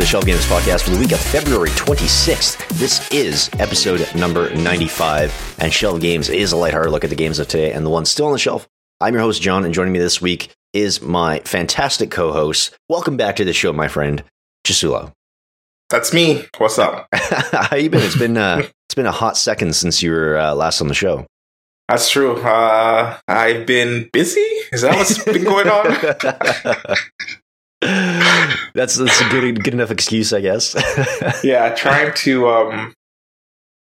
everyone, welcome to the Shelved Games Podcast for the week of February 26th. This is episode number 95, and Shelved Games is a lighthearted look at the games of today and the ones still on the shelf. I'm your host, John, and joining me this week is my fantastic co host. Welcome back to the show, my friend, Chisulo. That's me. What's up? How you been? It's been uh, it's been a hot second since you were uh, last on the show. That's true. Uh, I've been busy. Is that what's been going on? that's that's a good good enough excuse, I guess. yeah, trying to um,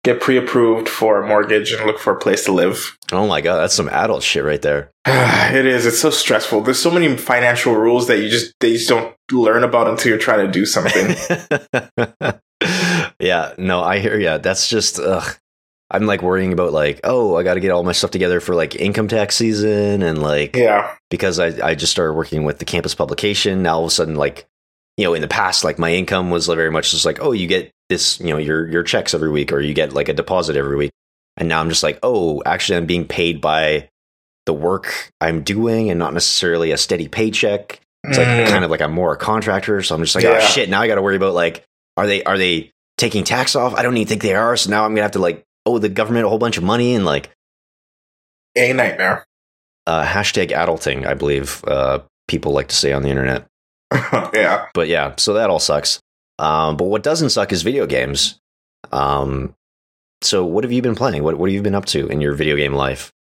get pre-approved for a mortgage and look for a place to live. Oh my god, that's some adult shit right there. it is. It's so stressful. There's so many financial rules that you just they just don't learn about until you're trying to do something. yeah, no, I hear you. That's just ugh. I'm like worrying about like, oh, I got to get all my stuff together for like income tax season and like, yeah, because I I just started working with the campus publication. Now all of a sudden, like, you know, in the past, like my income was very much just like, oh, you get this, you know, your your checks every week or you get like a deposit every week, and now I'm just like, oh, actually, I'm being paid by the work I'm doing and not necessarily a steady paycheck. It's like Mm. kind of like I'm more a contractor, so I'm just like, Yeah. oh shit, now I got to worry about like, are they are they taking tax off? I don't even think they are. So now I'm gonna have to like owe the government a whole bunch of money and like a nightmare. uh, hashtag adulting, I believe uh, people like to say on the internet. yeah. But yeah, so that all sucks. Um, but what doesn't suck is video games. Um, so what have you been playing? What what have you been up to in your video game life?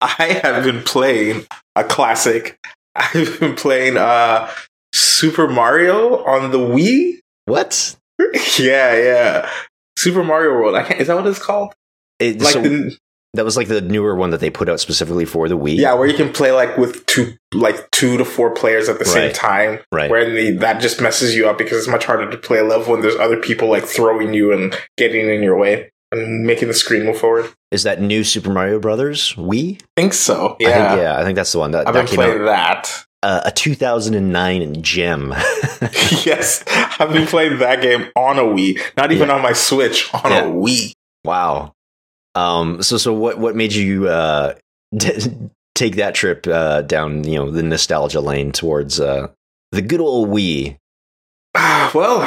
I have been playing a classic. I've been playing uh Super Mario on the Wii. What? yeah, yeah. Super Mario World. I can't, is that what it's called? It, Like so the that was like the newer one that they put out specifically for the Wii. yeah, where you can play like with two like two to four players at the same time. right. Where the, that just messes you up because it's much harder to play a level when there's other people like throwing you and getting in your way and making the screen move forward. Is that new Super Mario Brothers Wii? I think so. Yeah, I think, yeah, I think that's the one that, I've that been playing out. that. Uh, a 2009 gem. yes, I've been playing that game on a Wii, not even on my Switch, on Yeah. a Wii. wow. Um. So so what what made you uh take that trip uh down you know the nostalgia lane towards uh the good old Wii? Well,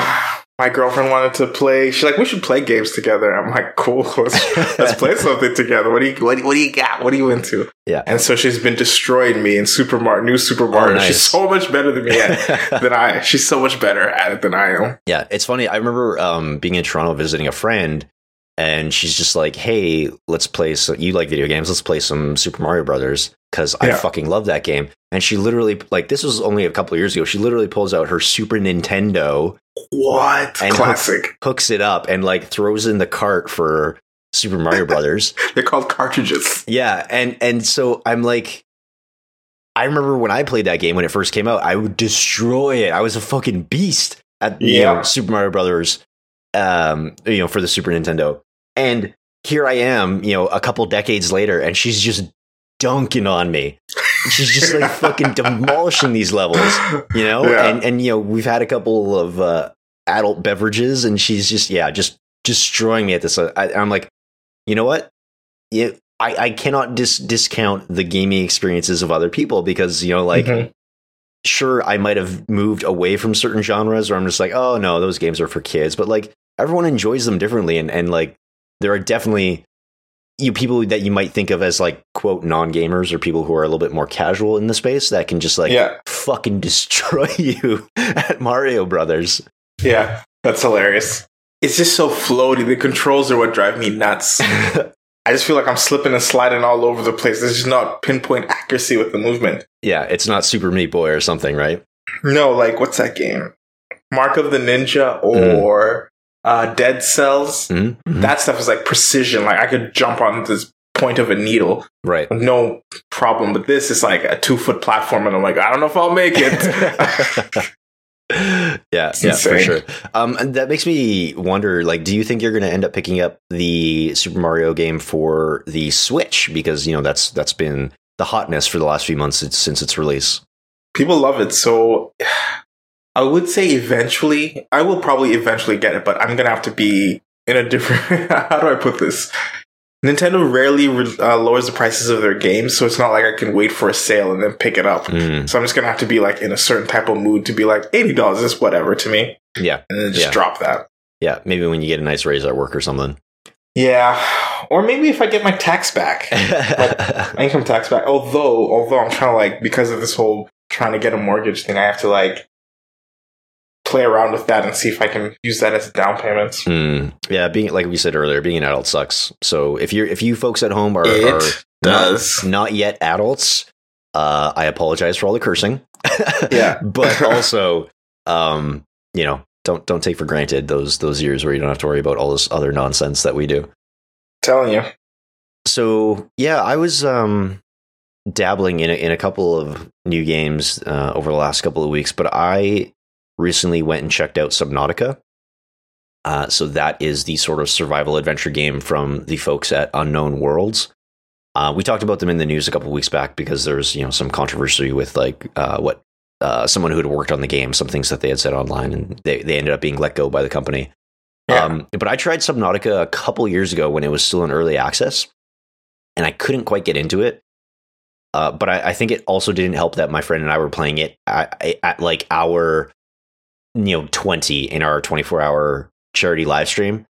my girlfriend wanted to play. She's like, "We should play games together." I'm like, "Cool, let's, let's play something together." What do you what, do- what do you got? What are you into? Yeah. And so she's been destroying me in Super Mario, new Super Mario. Oh, nice. She's so much better than me at, than I. She's so much better at it than I am. Yeah, it's funny. I remember um, being in Toronto visiting a friend, and she's just like, "Hey, let's play. So you like video games? Let's play some Super Mario Brothers because I fucking love that game." And she literally, like, this was only a couple of years ago. She literally pulls out her Super Nintendo, What And classic? hooks it up, and like throws in the cart for Super Mario Brothers. They're called cartridges. Yeah, and and so I'm like, I remember when I played that game when it first came out, I would destroy it. I was a fucking beast at you know, Super Mario Brothers, um, you know, for the Super Nintendo. And here I am, you know, a couple decades later, and she's just dunking on me. She's just like fucking demolishing these levels, you know. Yeah. And and you know, we've had a couple of uh, adult beverages, and she's just yeah, just destroying me at this. I, I'm like, you know what? Yeah, I, I cannot dis- discount the gaming experiences of other people because you know, like, Mhm. sure, I might have moved away from certain genres where I'm just like, oh no, those games are for kids, but like everyone enjoys them differently, and and like there are definitely you people that you might think of as like quote non gamers or people who are a little bit more casual in the space that can just like yeah, fucking destroy you at Mario Brothers. yeah, that's hilarious. It's just so floaty. The controls are what drive me nuts. I just feel like I'm slipping and sliding all over the place. There's just not pinpoint accuracy with the movement. yeah, it's not Super Meat Boy or something, right? No, like what's that game? Mark of the Ninja Mm. Uh, Dead Cells. Mhm. Mhm. That stuff is like precision. Like I could jump on this point of a needle, right. no problem. But this is like a two foot platform, and I'm like, I don't know if I'll make it. yeah, yeah, for sure. Um, and that makes me wonder. Like, do you think you're going to end up picking up the Super Mario game for the Switch because you know that's that's been the hotness for the last few months since its release? People love it, so I would say eventually, I will probably eventually get it, but I'm gonna have to be in a different. how do I put this? Nintendo rarely uh, lowers the prices of their games, so it's not like I can wait for a sale and then pick it up. Mm, So I'm just gonna have to be like in a certain type of mood to be like eighty dollars is whatever to me, yeah, and then just Yeah. drop that. yeah. Maybe when you get a nice raise at work or something. Yeah, or maybe if I get my tax back, my income tax back. Although, although I'm trying to like because of this whole trying to get a mortgage thing, I have to like play around with that and see if I can use that as a down payments. Mm, yeah, being like we said earlier, being an adult sucks. So if you're if you folks at home are, are does. not, not yet adults, uh, I apologize for all the cursing. Yeah. but also, um, you know, don't don't take for granted those those years where you don't have to worry about all this other nonsense that we do. telling you. So yeah, I was um dabbling in a, in a couple of new games uh, over the last couple of weeks, but I recently went and checked out Subnautica. Uh, so that is the sort of survival adventure game from the folks at Unknown Worlds. Uh, we talked about them in the news a couple of weeks back because there's you know some controversy with like uh, what uh, someone who had worked on the game, some things that they had said online, and they they ended up being let go by the company. Yeah. Um, but I tried Subnautica a couple years ago when it was still in early access, and I couldn't quite get into it. Uh, but I, I think it also didn't help that my friend and I were playing it at, at like hour, you know, twenty in our twenty-four hour charity live stream.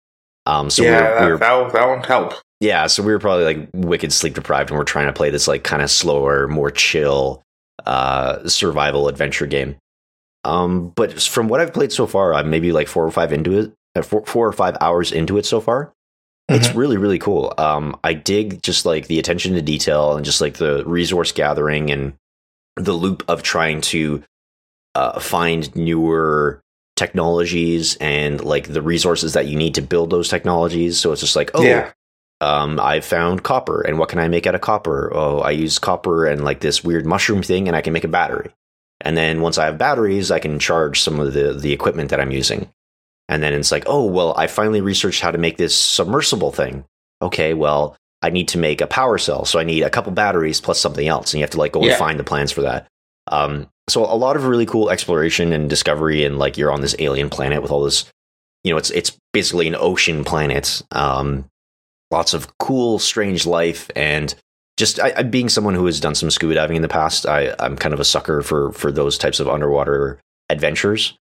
Um, so yeah, we were, that, we were that, that won't help. yeah, so we were probably like wicked sleep deprived, and we're trying to play this like kind of slower, more chill uh, survival adventure game. Um, but from what I've played so far, I'm maybe like four or five into it, uh, four, four or five hours into it so far. It's really really cool. Um, I dig just like the attention to detail and just like the resource gathering and the loop of trying to uh, find newer technologies and like the resources that you need to build those technologies. So it's just like, oh, Yeah. um, I found copper, and what can I make out of copper? Oh, I use copper and like this weird mushroom thing, and I can make a battery. And then once I have batteries, I can charge some of the the equipment that I'm using. And then it's like, oh, well, I finally researched how to make this submersible thing. Okay, well, I need to make a power cell, so I need a couple batteries plus something else, and you have to like go Yeah. and find the plans for that. Um, so a lot of really cool exploration and discovery, and like you're on this alien planet with all this, you know, it's it's basically an ocean planet. Um, lots of cool, strange life, and just I, I, being someone who has done some scuba diving in the past, I, I'm kind of a sucker for for those types of underwater adventures.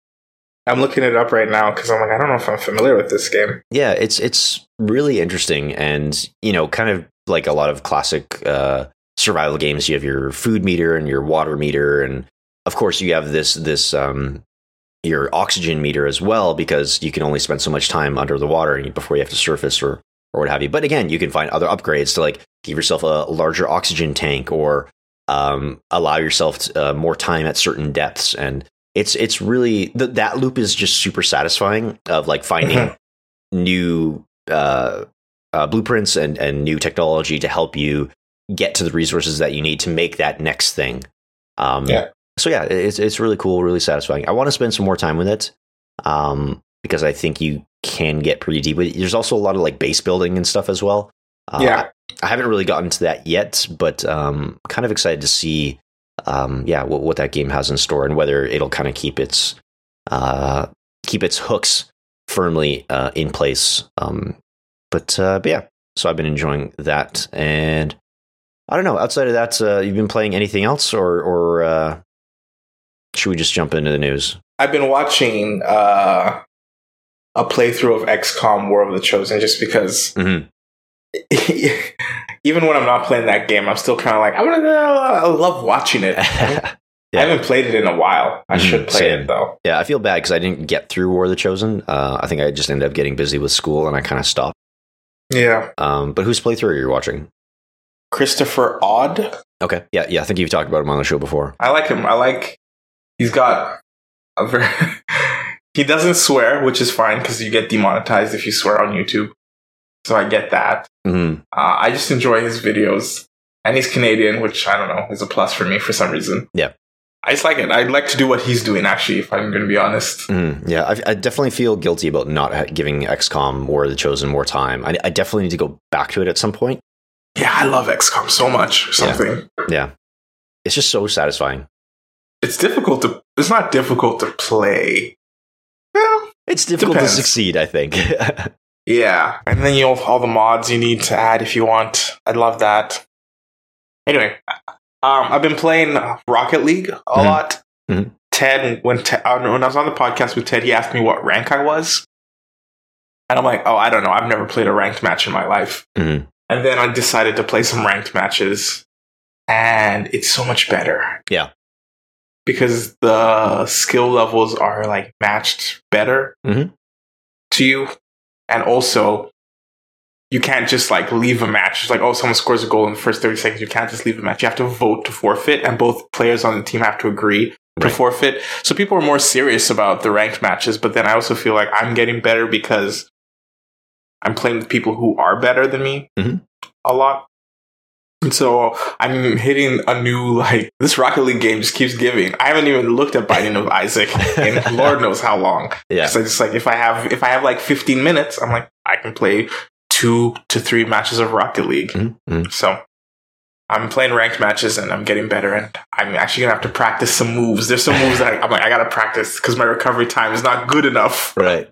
I'm looking it up right now because I'm like, I don't know if I'm familiar with this game. Yeah, it's it's really interesting, and you know, kind of like a lot of classic uh, survival games. You have your food meter and your water meter, and of course, you have this this um, your oxygen meter as well because you can only spend so much time under the water before you have to surface or or what have you. But again, you can find other upgrades to like give yourself a larger oxygen tank or um, allow yourself to, uh, more time at certain depths. And it's it's really th- that loop is just super satisfying of like finding new uh, uh, blueprints and and new technology to help you get to the resources that you need to make that next thing. Um, Yeah. So yeah, it's it's really cool, really satisfying. I want to spend some more time with it um, because I think you can get pretty deep. There's also a lot of like base building and stuff as well. Uh, Yeah. I haven't really gotten to that yet, but um, kind of excited to see, um, yeah, what, what that game has in store and whether it'll kind of keep its uh, keep its hooks firmly uh, in place. Um, but, uh, but yeah, so I've been enjoying that, and I don't know. Outside of that, uh, you've been playing anything else, or or uh, should we just jump into the news? I've been watching uh, a playthrough of XCOM War of the Chosen just because Mhm. even when I'm not playing that game, I'm still kind of like, I, wanna, I love watching it. I haven't played it in a while. I Mhm, should play same. it though. yeah, I feel bad because I didn't get through War of the Chosen. Uh, I think I just ended up getting busy with school, and I kind of stopped. Yeah. Um, but whose playthrough are you watching? Christopher Odd. Okay, yeah, yeah, I think you've talked about him on the show before. I like him. I like. He's got a very. he doesn't swear, which is fine because you get demonetized if you swear on YouTube. So I get that. hmm Uh, I just enjoy his videos, and he's Canadian, which I don't know is a plus for me for some reason. Yeah. I just like it. I'd like to do what he's doing. Actually, if I'm going to be honest. hmm Yeah, I, I definitely feel guilty about not giving XCOM or The Chosen more time. I, I definitely need to go back to it at some point. Yeah, I love XCOM so much. or Something. Yeah, it's just so satisfying. It's difficult to. It's not difficult to play. Well, It's difficult Depends. to succeed, I think. Yeah, and then you have all the mods you need to add if you want. I'd love that. Anyway, um, I've been playing Rocket League a Mhm. lot. Mhm. Ted, when Ted, when I was on the podcast with Ted, he asked me what rank I was, and I'm like, oh, I don't know. I've never played a ranked match in my life. Mhm. And then I decided to play some ranked matches, and it's so much better. Yeah. Because the skill levels are like matched better Mhm. to you, and also you can't just like leave a match. It's like, oh, someone scores a goal in the first 30 seconds. You can't just leave a match. You have to vote to forfeit, and both players on the team have to agree to Right. forfeit. So people are more serious about the ranked matches, but then I also feel like I'm getting better because I'm playing with people who are better than me Mhm. a lot. And so I'm hitting a new like this Rocket League game just keeps giving. I haven't even looked at Binding of Isaac in Lord knows how long. Yeah. So I just like if I have if I have like 15 minutes, I'm like I can play two to three matches of Rocket League. Mhm. Mhm. So I'm playing ranked matches and I'm getting better. And I'm actually gonna have to practice some moves. There's some moves that I, I'm like I gotta practice because my recovery time is not good enough. Right.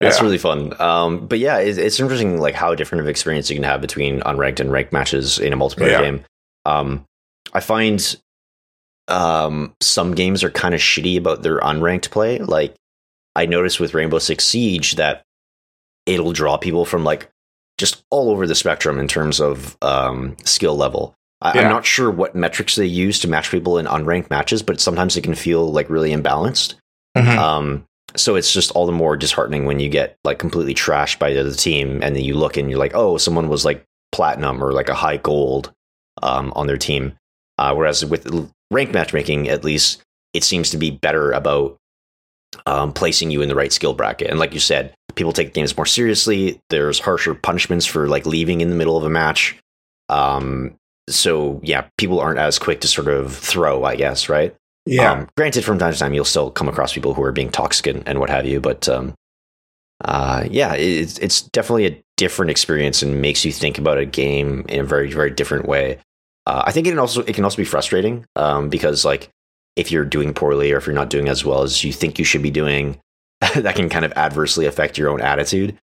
That's Yeah. really fun. Um, but yeah, it's, it's interesting like how different of experience you can have between unranked and ranked matches in a multiplayer Yeah. game. Um, I find um, some games are kind of shitty about their unranked play. Like I noticed with Rainbow Six Siege that it'll draw people from like just all over the spectrum in terms of um, skill level. I, Yeah. I'm not sure what metrics they use to match people in unranked matches, but sometimes it can feel like really imbalanced. Mhm. Um, so it's just all the more disheartening when you get like completely trashed by the other team, and then you look and you're like, oh, someone was like platinum or like a high gold um, on their team. Uh, whereas with rank matchmaking, at least it seems to be better about um, placing you in the right skill bracket. And like you said, people take games more seriously. There's harsher punishments for like leaving in the middle of a match. Um, so yeah, people aren't as quick to sort of throw, I guess, right? Yeah. Um, granted, from time to time, you'll still come across people who are being toxic and, and what have you. But um, uh, yeah, it's it's definitely a different experience and makes you think about a game in a very very different way. Uh, I think it can also it can also be frustrating um, because like if you're doing poorly or if you're not doing as well as you think you should be doing, that can kind of adversely affect your own attitude.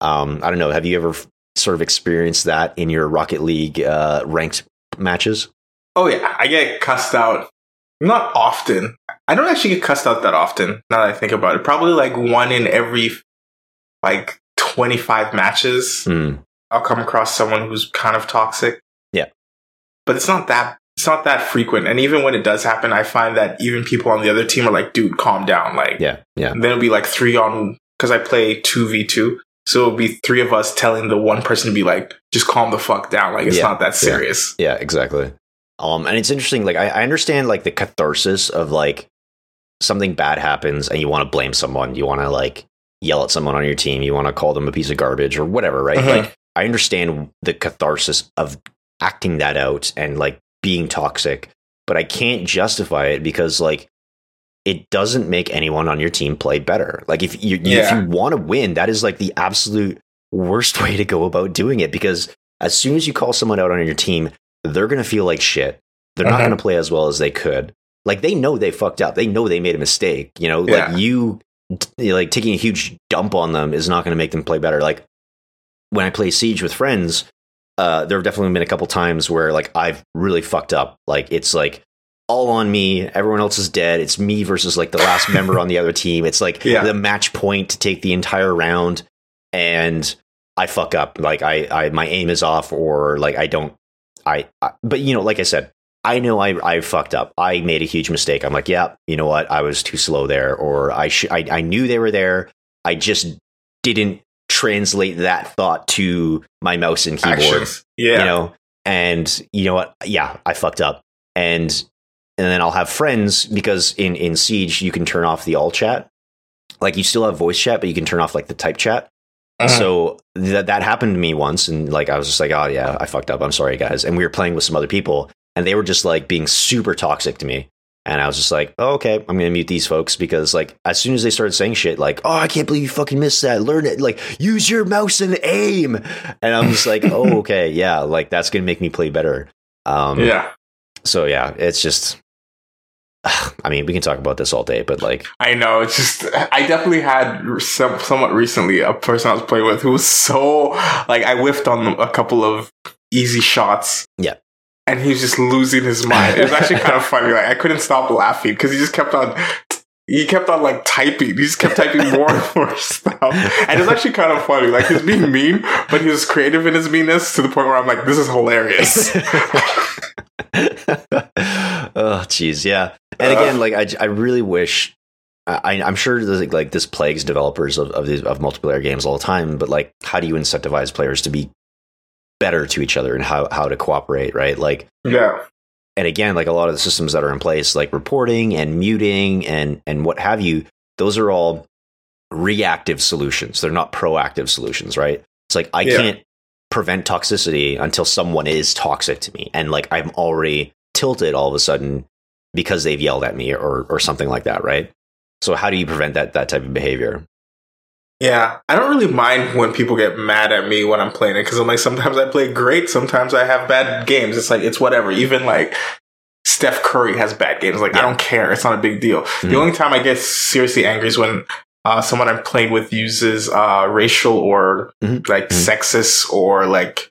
Um, I don't know. Have you ever f- sort of experienced that in your Rocket League uh, ranked matches? Oh yeah, I get cussed out. Not often. I don't actually get cussed out that often. Now that I think about it, probably like one in every like twenty five matches. Hmm. I'll come across someone who's kind of toxic. Yeah. but it's not that it's not that frequent. And even when it does happen, I find that even people on the other team are like, "Dude, calm down." Like, Yeah, yeah. and then it'll be like three on because I play two v two. So it'll be three of us telling the one person to be like, just calm the fuck down. Like it's Yeah, not that serious. Yeah, exactly. Um, and it's interesting. Like, I, I understand like the catharsis of like something bad happens and you want to blame someone. You want to like yell at someone on your team. You want to call them a piece of garbage or whatever, right? Mhm. Like, I understand the catharsis of acting that out and like being toxic, but I can't justify it because like it doesn't make anyone on your team play better. Like, if you if you want to win, that is like the absolute worst way to go about doing it because as soon as you call someone out on your team, they're going to feel like shit. They're not Mhm. going to play as well as they could. Like they know they fucked up. They know they made a mistake. You know, Yeah. like you, like taking a huge dump on them is not going to make them play better. Like when I play Siege with friends, uh, there have definitely been a couple times where like I've really fucked up. Like it's like all on me. Everyone else is dead. It's me versus like the last member on the other team. It's like Yeah. the match point to take the entire round, and I fuck up. Like I, I my aim is off, or like I don't. I, I but you know, like I said, I know I I fucked up. I made a huge mistake. I'm like, yeah, you know what? I was too slow there, or I sh- I, I knew they were there. I just didn't translate that thought to my mouse and keyboard Actions. Yeah. you know and you know what yeah i fucked up and and then i'll have friends because in in siege you can turn off the all chat like you still have voice chat but you can turn off like the type chat Mhm. so that that happened to me once and like i was just like oh yeah i fucked up. I'm sorry guys. And we were playing with some other people and they were just like being super toxic to me. And i was just like oh, okay i'm gonna mute these folks because like as soon as they started saying shit like oh i can't believe you fucking missed that. Learn it like use your mouse and aim. And i'm just like oh okay yeah like that's gonna make me play better. Um yeah. so yeah it's just I mean, we can talk about this all day, but like, I know. It's just I definitely had some, somewhat recently a person I was playing with who was so like I whiffed on a couple of easy shots. Yeah. And he was just losing his mind. It was actually kind of funny. Like I couldn't stop laughing because he just kept on he kept on like typing. He just kept typing more and more stuff. And it's actually kind of funny. Like he's being mean, but he was creative in his meanness to the point where I'm like, this is hilarious. oh, jeez, yeah. And uh, again, like I, I really wish. I, I'm sure this, like this plagues developers of of, these, of multiplayer games all the time. But like, how do you incentivize players to be better to each other and how how to cooperate? Right? Like, yeah. And again, like a lot of the systems that are in place, like reporting and muting and and what have you, those are all reactive solutions. They're not proactive solutions, right? It's like I Yeah. can't prevent toxicity until someone is toxic to me, and like I'm already tilted all of a sudden because they've yelled at me or or something like that, right? So how do you prevent that that type of behavior? Yeah, I don't really mind when people get mad at me when I'm playing it because I'm like, sometimes I play great, sometimes I have bad games. It's like, it's whatever. Even like Steph Curry has bad games. Like, I don't care. It's not a big deal. Mhm. The only time I get seriously angry is when uh, someone I'm playing with uses uh, racial or Mhm. like Mhm. sexist or like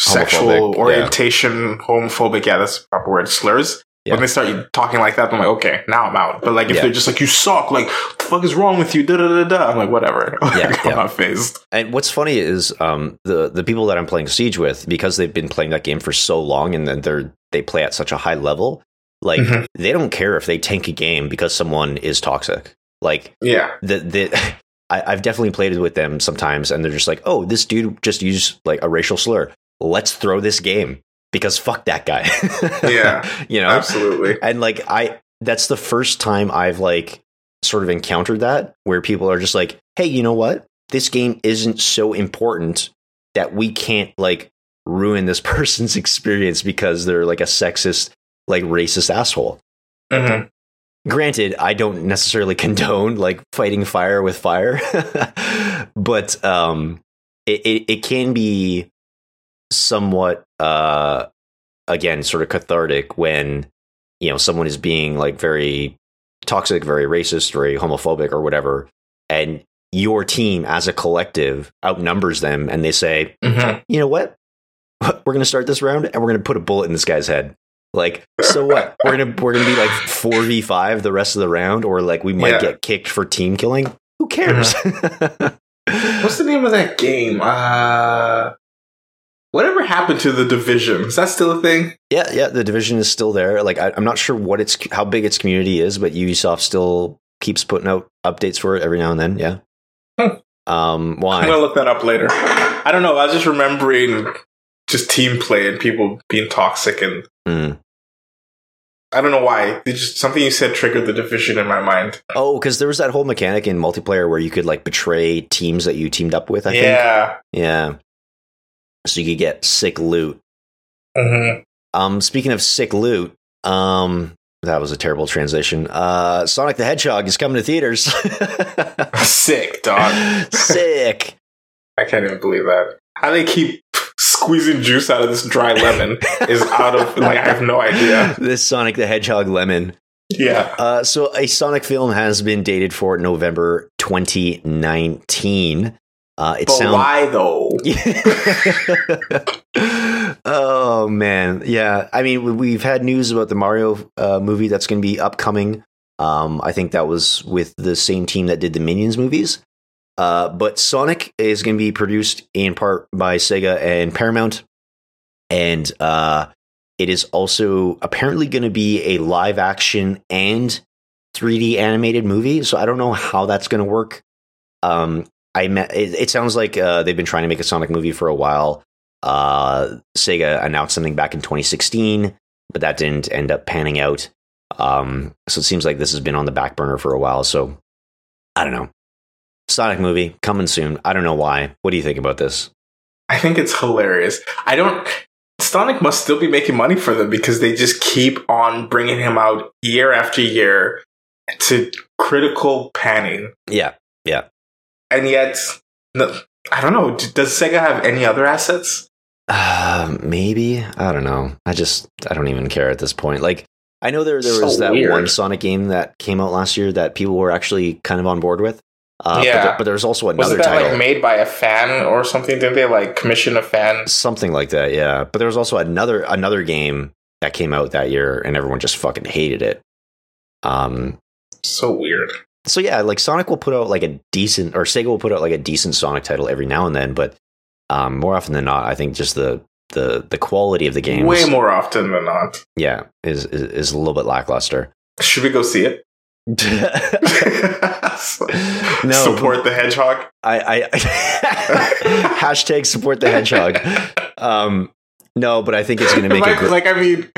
sexual Homophobic, yeah. orientation, homophobic. Yeah, that's the proper word. Slurs. Yeah. When they start talking like that, I'm like, okay, now I'm out. But like, if Yeah. they're just like, you suck, like, what the fuck is wrong with you? Da da da da. I'm like, whatever. Like, Yeah, I'm yeah. not phased. And what's funny is um, the the people that I'm playing Siege with, because they've been playing that game for so long, and then they're they play at such a high level. Like Mhm. they don't care if they tank a game because someone is toxic. Like Yeah. the the. I, I've definitely played it with them sometimes, and they're just like, "Oh, this dude just used like a racial slur. Let's throw this game because fuck that guy." Yeah. you know, Absolutely. and like I, that's the first time I've like sort of encountered that where people are just like, "Hey, you know what? This game isn't so important that we can't like ruin this person's experience because they're like a sexist, like racist asshole." hmm Granted, I don't necessarily condone like fighting fire with fire, but um, it, it it can be somewhat uh again sort of cathartic when you know someone is being like very toxic, very racist, very homophobic, or whatever, and your team as a collective outnumbers them, and they say, hmm you know what? We're going to start this round and we're going to put a bullet in this guy's head. Like, so what? We're going to we're to be like 4v5 the rest of the round or like we might Yeah. get kicked for team killing. Who cares? What's the name of that game? Uh, whatever happened to the division? Is that still a thing? yeah, yeah, the division is still there. Like I, I'm not sure what its how big its community is, but Ubisoft still keeps putting out updates for it every now and then, yeah. Hmm. Um I'm gonna look that up later. I don't know. I was just remembering just team play and people being toxic, and Mm. I don't know why. It's just something you said triggered the division in my mind. Oh, cuz there was that whole mechanic in multiplayer where you could like betray teams that you teamed up with, I think. yeah. Yeah. So you could get sick loot. hmm Um, speaking of sick loot, um, that was a terrible transition. Uh, Sonic the Hedgehog is coming to theaters. Sick, dog. sick. I can't even believe that. How they keep squeezing juice out of this dry lemon is out of like I have no idea. This Sonic the Hedgehog lemon. Yeah. Uh, so a Sonic film has been dated for November 2019. Uh, it But sounds. why though? oh man, yeah. I mean, we- we've had news about the Mario uh, movie that's going to be upcoming. Um, I think that was with the same team that did the Minions movies. Uh, but Sonic is going to be produced in part by Sega and Paramount, and uh, it is also apparently going to be a live action and 3D animated movie. So I don't know how that's going to work. Um, I met, it, it sounds like uh, they've been trying to make a Sonic movie for a while. Uh, Sega announced something back in 2016, but that didn't end up panning out. Um, so it seems like this has been on the back burner for a while. So I don't know. Sonic movie coming soon. I don't know why. What do you think about this? I think it's hilarious. I don't. Sonic must still be making money for them because they just keep on bringing him out year after year to critical panning, Yeah, yeah. and yet, no, I don't know. Does Sega have any other assets? uh, maybe I don't know. I just I don't even care at this point. Like I know there there So was that weird. one Sonic game that came out last year that people were actually kind of on board with. Uh, Yeah. but, there, but there's also another it that title, like made by a fan or something? Didn't they like commission a fan? something like that. Yeah, but there was also another another game that came out that year, and everyone just fucking hated it. Um, So weird. so yeah, like Sonic will put out like a decent, or Sega will put out like a decent Sonic title every now and then, but um, more often than not, I think just the the the quality of the games, Way more often than not. yeah, is, is is a little bit lackluster. Should we go see it? No, Support the hedgehog. I, I hashtag support the hedgehog. Um, no, but I think it's going to make like, a great. like, I mean,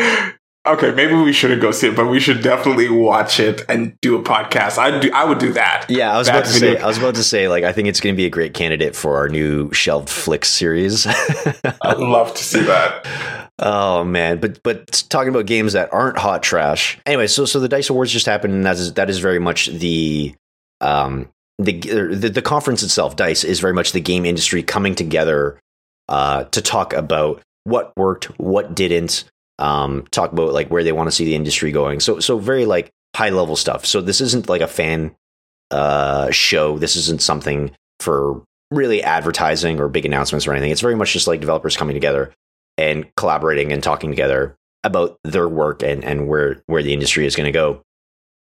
okay, maybe we shouldn't go see it, but we should definitely watch it and do a podcast. I do. I would do that. yeah, I was about to video- say. I was about to say. Like, I think it's going to be a great candidate for our new shelved flicks series. I'd love to see that. oh man, but but talking about games that aren't hot trash. Anyway, so so the Dice Awards just happened, and that is that is very much the um the the, the conference itself. Dice is very much the game industry coming together uh, to talk about what worked, what didn't. Um, talk about like where they want to see the industry going. So so very like high level stuff. So this isn't like a fan uh, show. This isn't something for really advertising or big announcements or anything. It's very much just like developers coming together and collaborating and talking together about their work and, and where where the industry is going to go.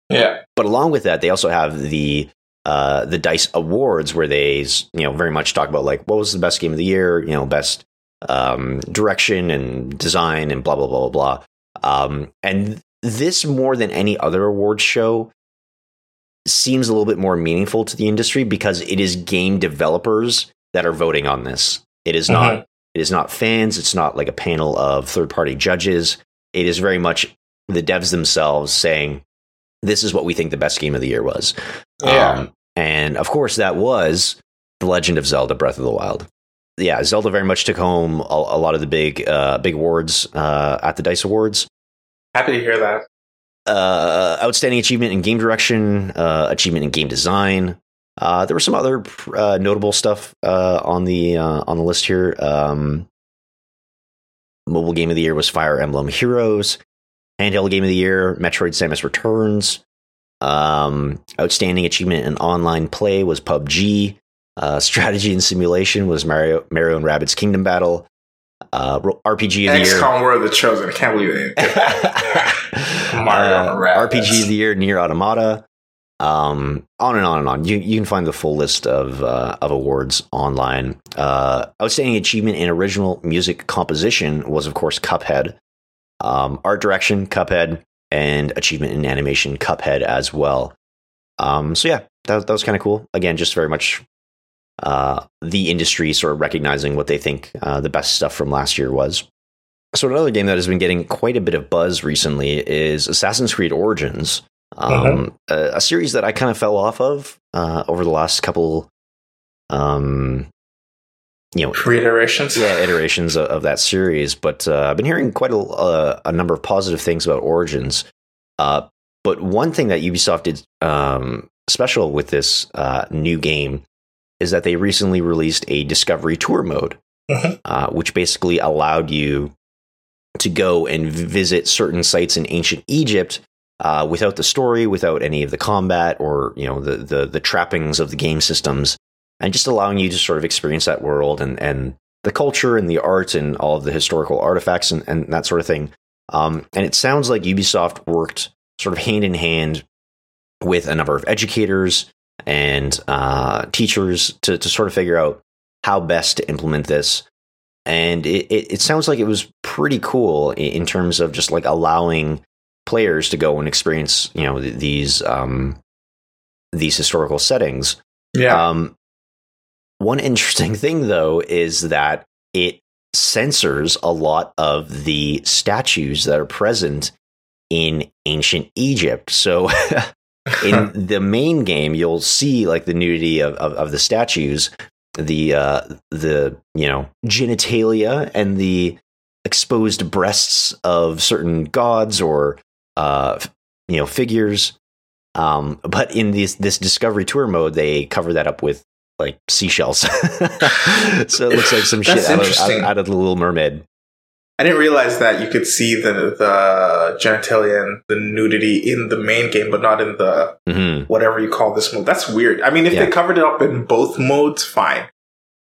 Yeah. But along with that, they also have the uh, the Dice Awards, where they you know very much talk about like what was the best game of the year, you know, best um, direction and design and blah blah blah blah blah. Um, and this more than any other awards show seems a little bit more meaningful to the industry because it is game developers that are voting on this. It is not it is not fans. It's not like a panel of third party judges. It is very much the devs themselves saying, "This is what we think the best game of the year was." Yeah. Um, and of course, that was The Legend of Zelda: Breath of the Wild. Yeah, Zelda very much took home a, a lot of the big uh, big awards uh, at the Dice Awards. Happy to hear that. Uh, outstanding achievement in game direction, uh, achievement in game design. Uh, there was some other uh, notable stuff uh, on the uh, on the list here. Um, mobile game of the year was Fire Emblem Heroes. Handheld game of the year, Metroid: Samus Returns. Um, outstanding achievement in online play was PUBG. Uh, strategy and simulation was Mario Mario and Rabbids Kingdom Battle. Uh, RPG of the year. XCOM War of the Chosen. I can't believe it. Mario Uh, RPG of the year, NieR Automata. Um, on and on and on. You you can find the full list of uh, of awards online. Uh, outstanding achievement in original music composition was of course Cuphead. Um, art direction, Cuphead, and achievement in animation, Cuphead as well. Um, so yeah, that, that was kind of cool. Again, just very much uh, the industry sort of recognizing what they think uh, the best stuff from last year was. So another game that has been getting quite a bit of buzz recently is Assassin's Creed Origins, um, a, a series that I kind of fell off of uh, over the last couple, um, you know, Reiterations. yeah, iterations of, of that series. But uh, I've been hearing quite a, uh, a number of positive things about Origins. Uh, but one thing that Ubisoft did um, special with this uh, new game is that they recently released a Discovery Tour mode, Mhm. uh, which basically allowed you to go and visit certain sites in ancient Egypt. Uh, without the story, without any of the combat or you know the, the the trappings of the game systems, and just allowing you to sort of experience that world and and the culture and the art and all of the historical artifacts and, and that sort of thing. Um, and it sounds like Ubisoft worked sort of hand in hand with a number of educators and uh, teachers to, to sort of figure out how best to implement this. And it, it, it sounds like it was pretty cool in, in terms of just like allowing players to go and experience, you know, th- these um, these historical settings. Yeah. Um, one interesting thing, though, is that it censors a lot of the statues that are present in ancient Egypt. So, in the main game, you'll see like the nudity of, of, of the statues, the uh, the you know genitalia and the exposed breasts of certain gods or uh, you know figures. Um, but in this this discovery tour mode, they cover that up with like seashells. so it looks like some shit out of, out, out of the Little Mermaid. I didn't realize that you could see the the genitalia and the nudity in the main game, but not in the hmm whatever you call this mode. That's weird. I mean, if Yeah. they covered it up in both modes, fine.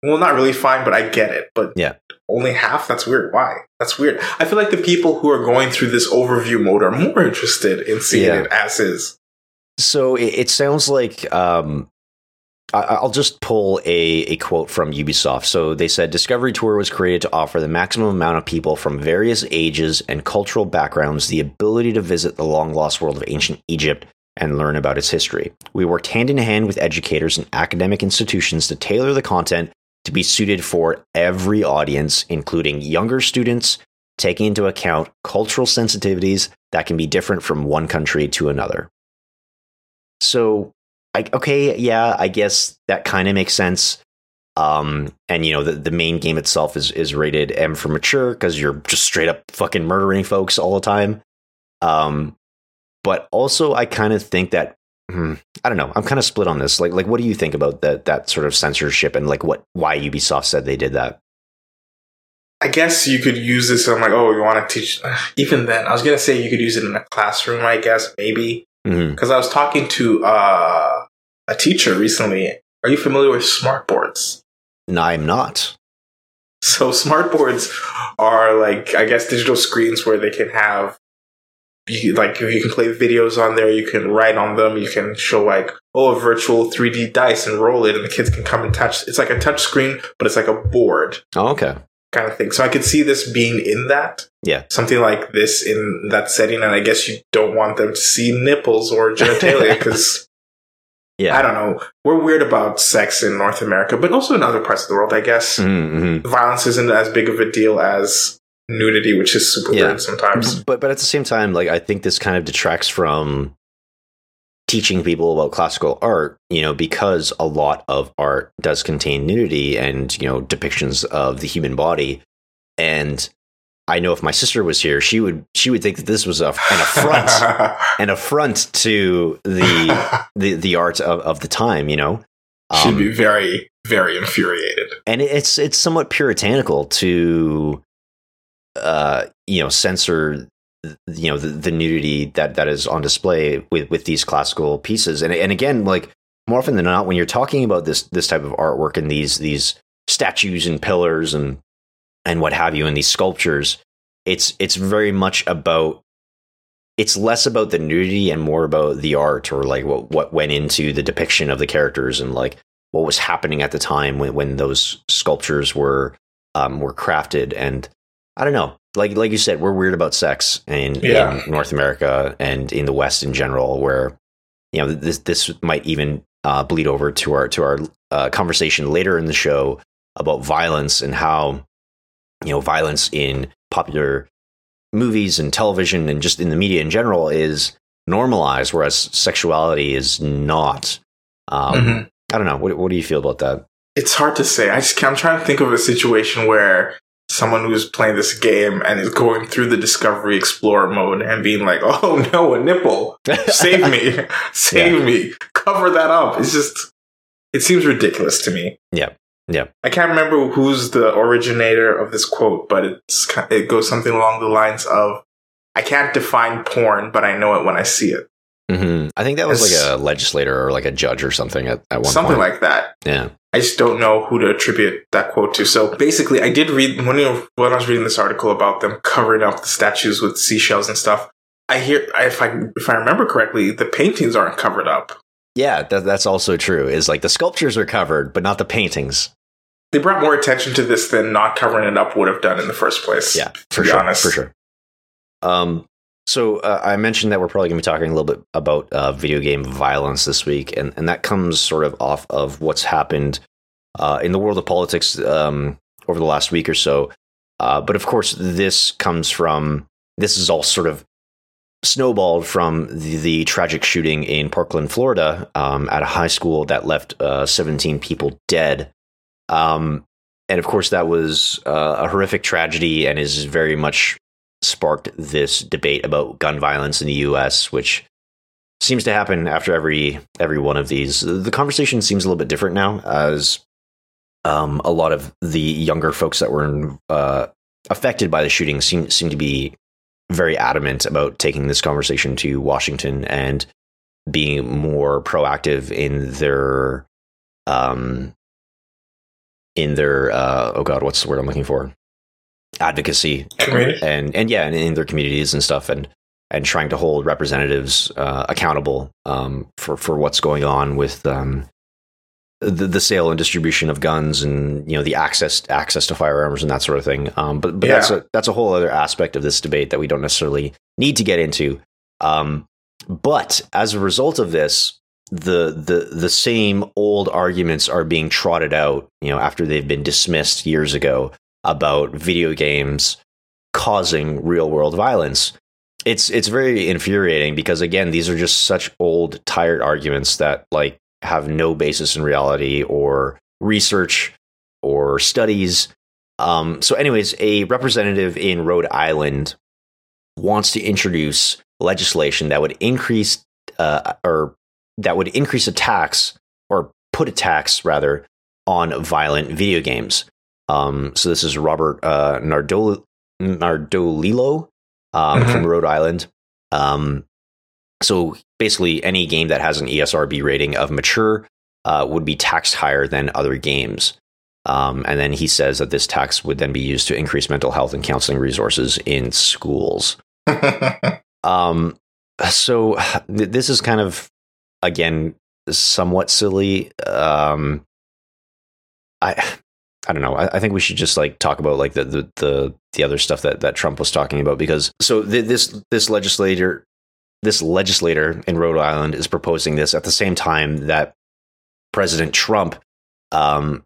Well, not really fine, but I get it. But Yeah. only half. That's weird. Why? That's weird. I feel like the people who are going through this overview mode are more interested in seeing Yeah. it as is. So it, it sounds like um, I, I'll just pull a, a quote from Ubisoft. So they said Discovery Tour was created to offer the maximum amount of people from various ages and cultural backgrounds the ability to visit the long lost world of ancient Egypt and learn about its history. We worked hand in hand with educators and academic institutions to tailor the content to be suited for every audience, including younger students, taking into account cultural sensitivities that can be different from one country to another. So, I, okay, yeah, I guess that kind of makes sense. Um, and you know, the, the main game itself is is rated M for mature because you're just straight up fucking murdering folks all the time. Um, but also, I kind of think that hmm, I don't know. I'm kind of split on this. Like, like, what do you think about that that sort of censorship and like what why Ubisoft said they did that? I guess you could use this. I'm like, oh, you want to teach? Even then, I was gonna say you could use it in a classroom. I guess maybe because I was talking to uh, a teacher recently. Are you familiar with smart boards? No, I'm not. So smart boards are like I guess digital screens where they can have you, like you can play videos on there, you can write on them, you can show like oh a virtual 3D dice and roll it and the kids can come and touch. It's like a touch screen, but it's like a board Oh, okay. Kind of thing. So I could see this being in that. Yeah. Something like this in that setting and I guess you don't want them to see nipples or genitalia because Yeah. I don't know. We're weird about sex in North America, but also in other parts of the world, I guess Mm-hmm. violence isn't as big of a deal as nudity, which is super Yeah. weird sometimes. but but at the same time like i think this kind of detracts from teaching people about classical art you know because a lot of art does contain nudity and you know depictions of the human body and i know if my sister was here she would she would think that this was a, an affront an affront to the the, the art of, of the time you know She'd Um, be very, very infuriated. and it's it's somewhat puritanical to uh you know censor you know the, the nudity that that is on display with with these classical pieces. And and again like more often than not when you're talking about this this type of artwork and these these statues and pillars and and what have you and these sculptures it's it's very much about it's less about the nudity and more about the art or like what what went into the depiction of the characters and like what was happening at the time when, when those sculptures were um, were crafted. And I don't know like like you said we're weird about sex in, Yeah. in North America and in the West in general where you know this this might even uh, bleed over to our to our uh, conversation later in the show about violence and how you know violence in popular movies and television and just in the media in general is normalized whereas sexuality is not um, Mhm. I don't know. What, what do you feel about that? It's hard to say. I just, I'm trying to think of a situation where someone who's playing this game and is going through the Discovery Explorer mode and being like, "Oh no, a nipple! Save me! Save me! Cover that up!" It's just, it seems ridiculous to me. Yeah. Yeah. I can't remember who's the originator of this quote, but it's it goes something along the lines of, "I can't define porn, but I know it when I see it." Mm-hmm. I think that was It's- like a legislator or like a judge or something at, at one Something point. like that. yeah. I just don't know who to attribute that quote to. So basically, I did read when, you, when I was reading this article about them covering up the statues with seashells and stuff. I hear if I if I remember correctly, the paintings aren't covered up. Yeah, that, that's also true. Is like the sculptures are covered, but not the paintings. They brought more attention to this than not covering it up would have done in the first place. Yeah, for sure. honest. For sure. Um, so uh, I mentioned that we're probably going to be talking a little bit about uh, video game violence this week, and and that comes sort of off of what's happened uh, in the world of politics um, over the last week or so. Uh, but of course, this comes from this is all sort of snowballed from the, the tragic shooting in Parkland, Florida, um, at a high school that left uh, 17 people dead. Um, and of course, that was uh, a horrific tragedy and is very much sparked this debate about gun violence in the U.S., which seems to happen after every every one of these. The conversation seems a little bit different now, as um, a lot of the younger folks that were uh, affected by the shooting seem seem to be very adamant about taking this conversation to Washington and being more proactive in their um in their uh oh god what's the word i'm looking for advocacy Community? and and yeah and in their communities and stuff and and trying to hold representatives uh, accountable um, for for what's going on with um, the, the sale and distribution of guns and you know the access access to firearms and that sort of thing. Um, but but that's a that's a whole other aspect of this debate that we don't necessarily need to get into. Um, but as a result of this, the the the same old arguments are being trotted out. You know, after they've been dismissed years ago about video games causing real world violence. It's it's very infuriating because again, these are just such old, tired arguments that like have no basis in reality or research or studies. Um, so, anyways, a representative in Rhode Island wants to introduce legislation that would increase uh, or that would increase a tax or put a tax rather on violent video games. Um, so this is Robert uh, Nardol- Nardolillo um, Mhm. from Rhode Island. Um, so basically, any game that has an ESRB rating of mature uh, would be taxed higher than other games. Um, and then he says that this tax would then be used to increase mental health and counseling resources in schools. Um, so th- this is kind of again somewhat silly. Um, I I don't know. I, I think we should just like talk about like the the the, the other stuff that that Trump was talking about because so th- this this legislator this legislator in Rhode Island is proposing this at the same time that President Trump um,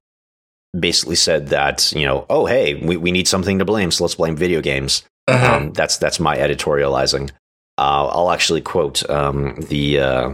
basically said that you know oh hey we, we need something to blame so let's blame video games Mhm. um, that's that's my editorializing. Uh, I'll actually quote um, the uh,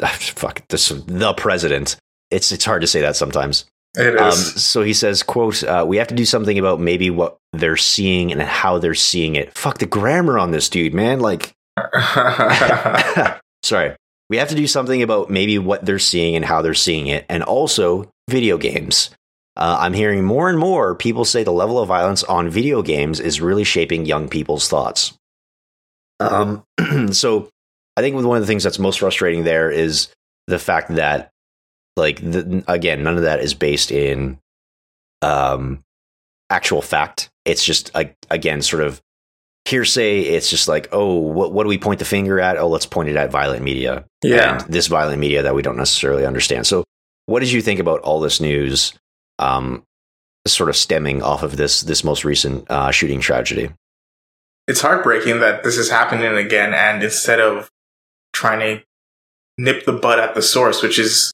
fuck this the president. It's it's hard to say that sometimes. It Um, is. so he says, "quote uh, We have to do something about maybe what they're seeing and how they're seeing it. Fuck the grammar on this dude, man. Like, sorry, we have to do something about maybe what they're seeing and how they're seeing it, and also video games." Uh, I'm hearing more and more people say the level of violence on video games is really shaping young people's thoughts. Um, so I think one of the things that's most frustrating there is the fact that, like, the, again, none of that is based in um, actual fact. It's just a, again sort of hearsay. It's just like, oh, what what do we point the finger at? Oh, let's point it at violent media. yeah. and this violent media that we don't necessarily understand. So, what did you think about all this news? Um, sort of stemming off of this this most recent uh, shooting tragedy. it's heartbreaking that this is happening again and instead of trying to nip the bud at the source which is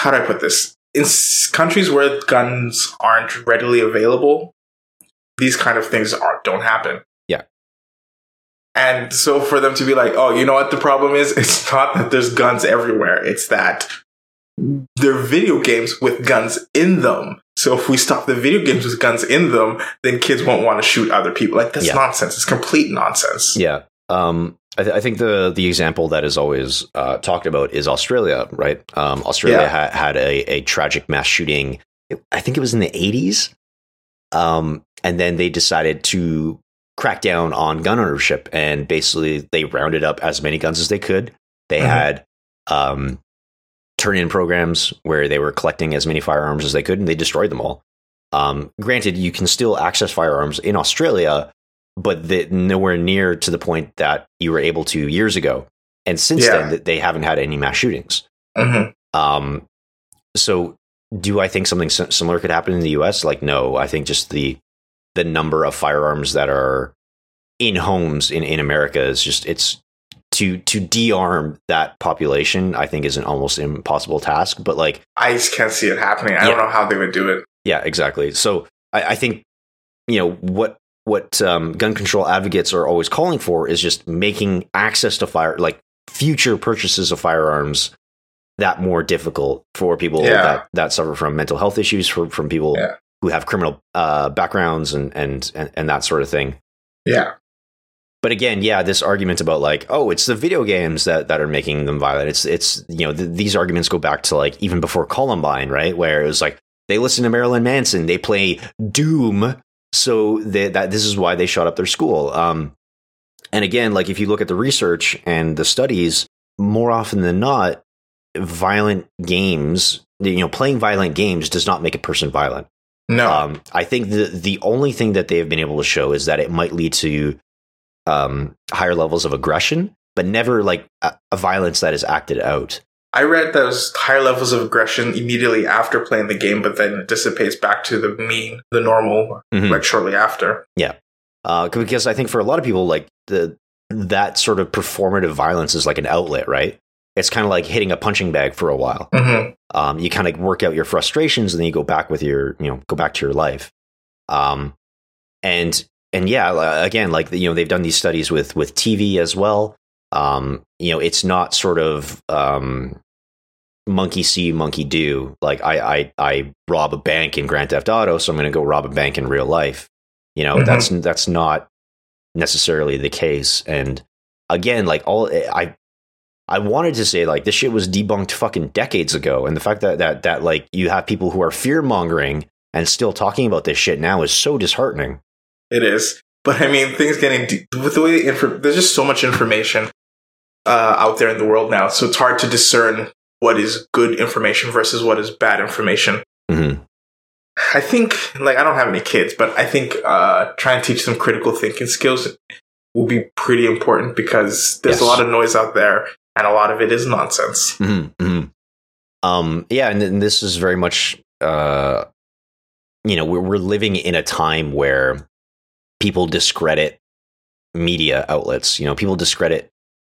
how do i put this in s- countries where guns aren't readily available these kind of things are, don't happen Yeah. and so for them to be like oh you know what the problem is it's not that there's guns everywhere it's that they're video games with guns in them. So if we stop the video games with guns in them, then kids won't want to shoot other people. Like that's Yeah. nonsense. It's complete nonsense. Yeah. Um, I, th- I think the the example that is always uh, talked about is Australia, right? Um, Australia Yeah. ha- had a, a tragic mass shooting. I think it was in the eighties, um, and then they decided to crack down on gun ownership, and basically they rounded up as many guns as they could. They Mhm. had um, turn-in programs where they were collecting as many firearms as they could, and they destroyed them all. Um, granted, you can still access firearms in Australia, but nowhere near to the point that you were able to years ago. And since Yeah. then, they haven't had any mass shootings. Mhm. Um, so, do I think something similar could happen in the U.S.? Like, no. I think just the the number of firearms that are in homes in, in America is just it's to to de-arm that population. I think is an almost impossible task. But like, I just can't see it happening. I don't know how they would do it. yeah, exactly. So I, I think you know what what um, gun control advocates are always calling for is just making access to fire, like future purchases of firearms, that more difficult for people Yeah. that that suffer from mental health issues, for, from people Yeah. who have criminal uh, backgrounds and, and and and that sort of thing. Yeah. But again, yeah, this argument about like, oh, it's the video games that, that are making them violent. It's it's you know th- these arguments go back to like even before Columbine, right? Where it was like, they listen to Marilyn Manson, they play Doom, so they, that this is why they shut up their school. Um, and again, like if you look at the research and the studies, more often than not, violent games, you know, playing violent games does not make a person violent. No. Um, I think the the only thing that they have been able to show is that it might lead to um, higher levels of aggression, but never like a, a violence that is acted out. I read those higher levels of aggression immediately after playing the game, but then it dissipates back to the mean, the normal, Mhm. like shortly after. Yeah, uh, because I think for a lot of people, like the that sort of performative violence is like an outlet, right? It's kind of like hitting a punching bag for a while. hmm Um, you kind of work out your frustrations, and then you go back with your, you know, go back to your life. Um, and and yeah, again, like you know, they've done these studies with with TV as well. Um, you know, it's not sort of um, monkey see, monkey do. Like I, I, I rob a bank in Grand Theft Auto, so I'm going to go rob a bank in real life. You know, Mhm. that's that's not necessarily the case. And again, like all I, I wanted to say like this shit was debunked fucking decades ago, and the fact that that that like you have people who are fear mongering and still talking about this shit now is so disheartening. It is. But I mean, things getting deep, with the way the info, there's just so much information uh, out there in the world now, so it's hard to discern what is good information versus what is bad information. hmm I think, like, I don't have any kids, but I think uh, trying to teach them critical thinking skills will be pretty important because there's Yes. a lot of noise out there, and a lot of it is nonsense. hmm hmm Um, yeah, and, and this is very much, uh, you know, we're, we're living in a time where people discredit media outlets. You know, people discredit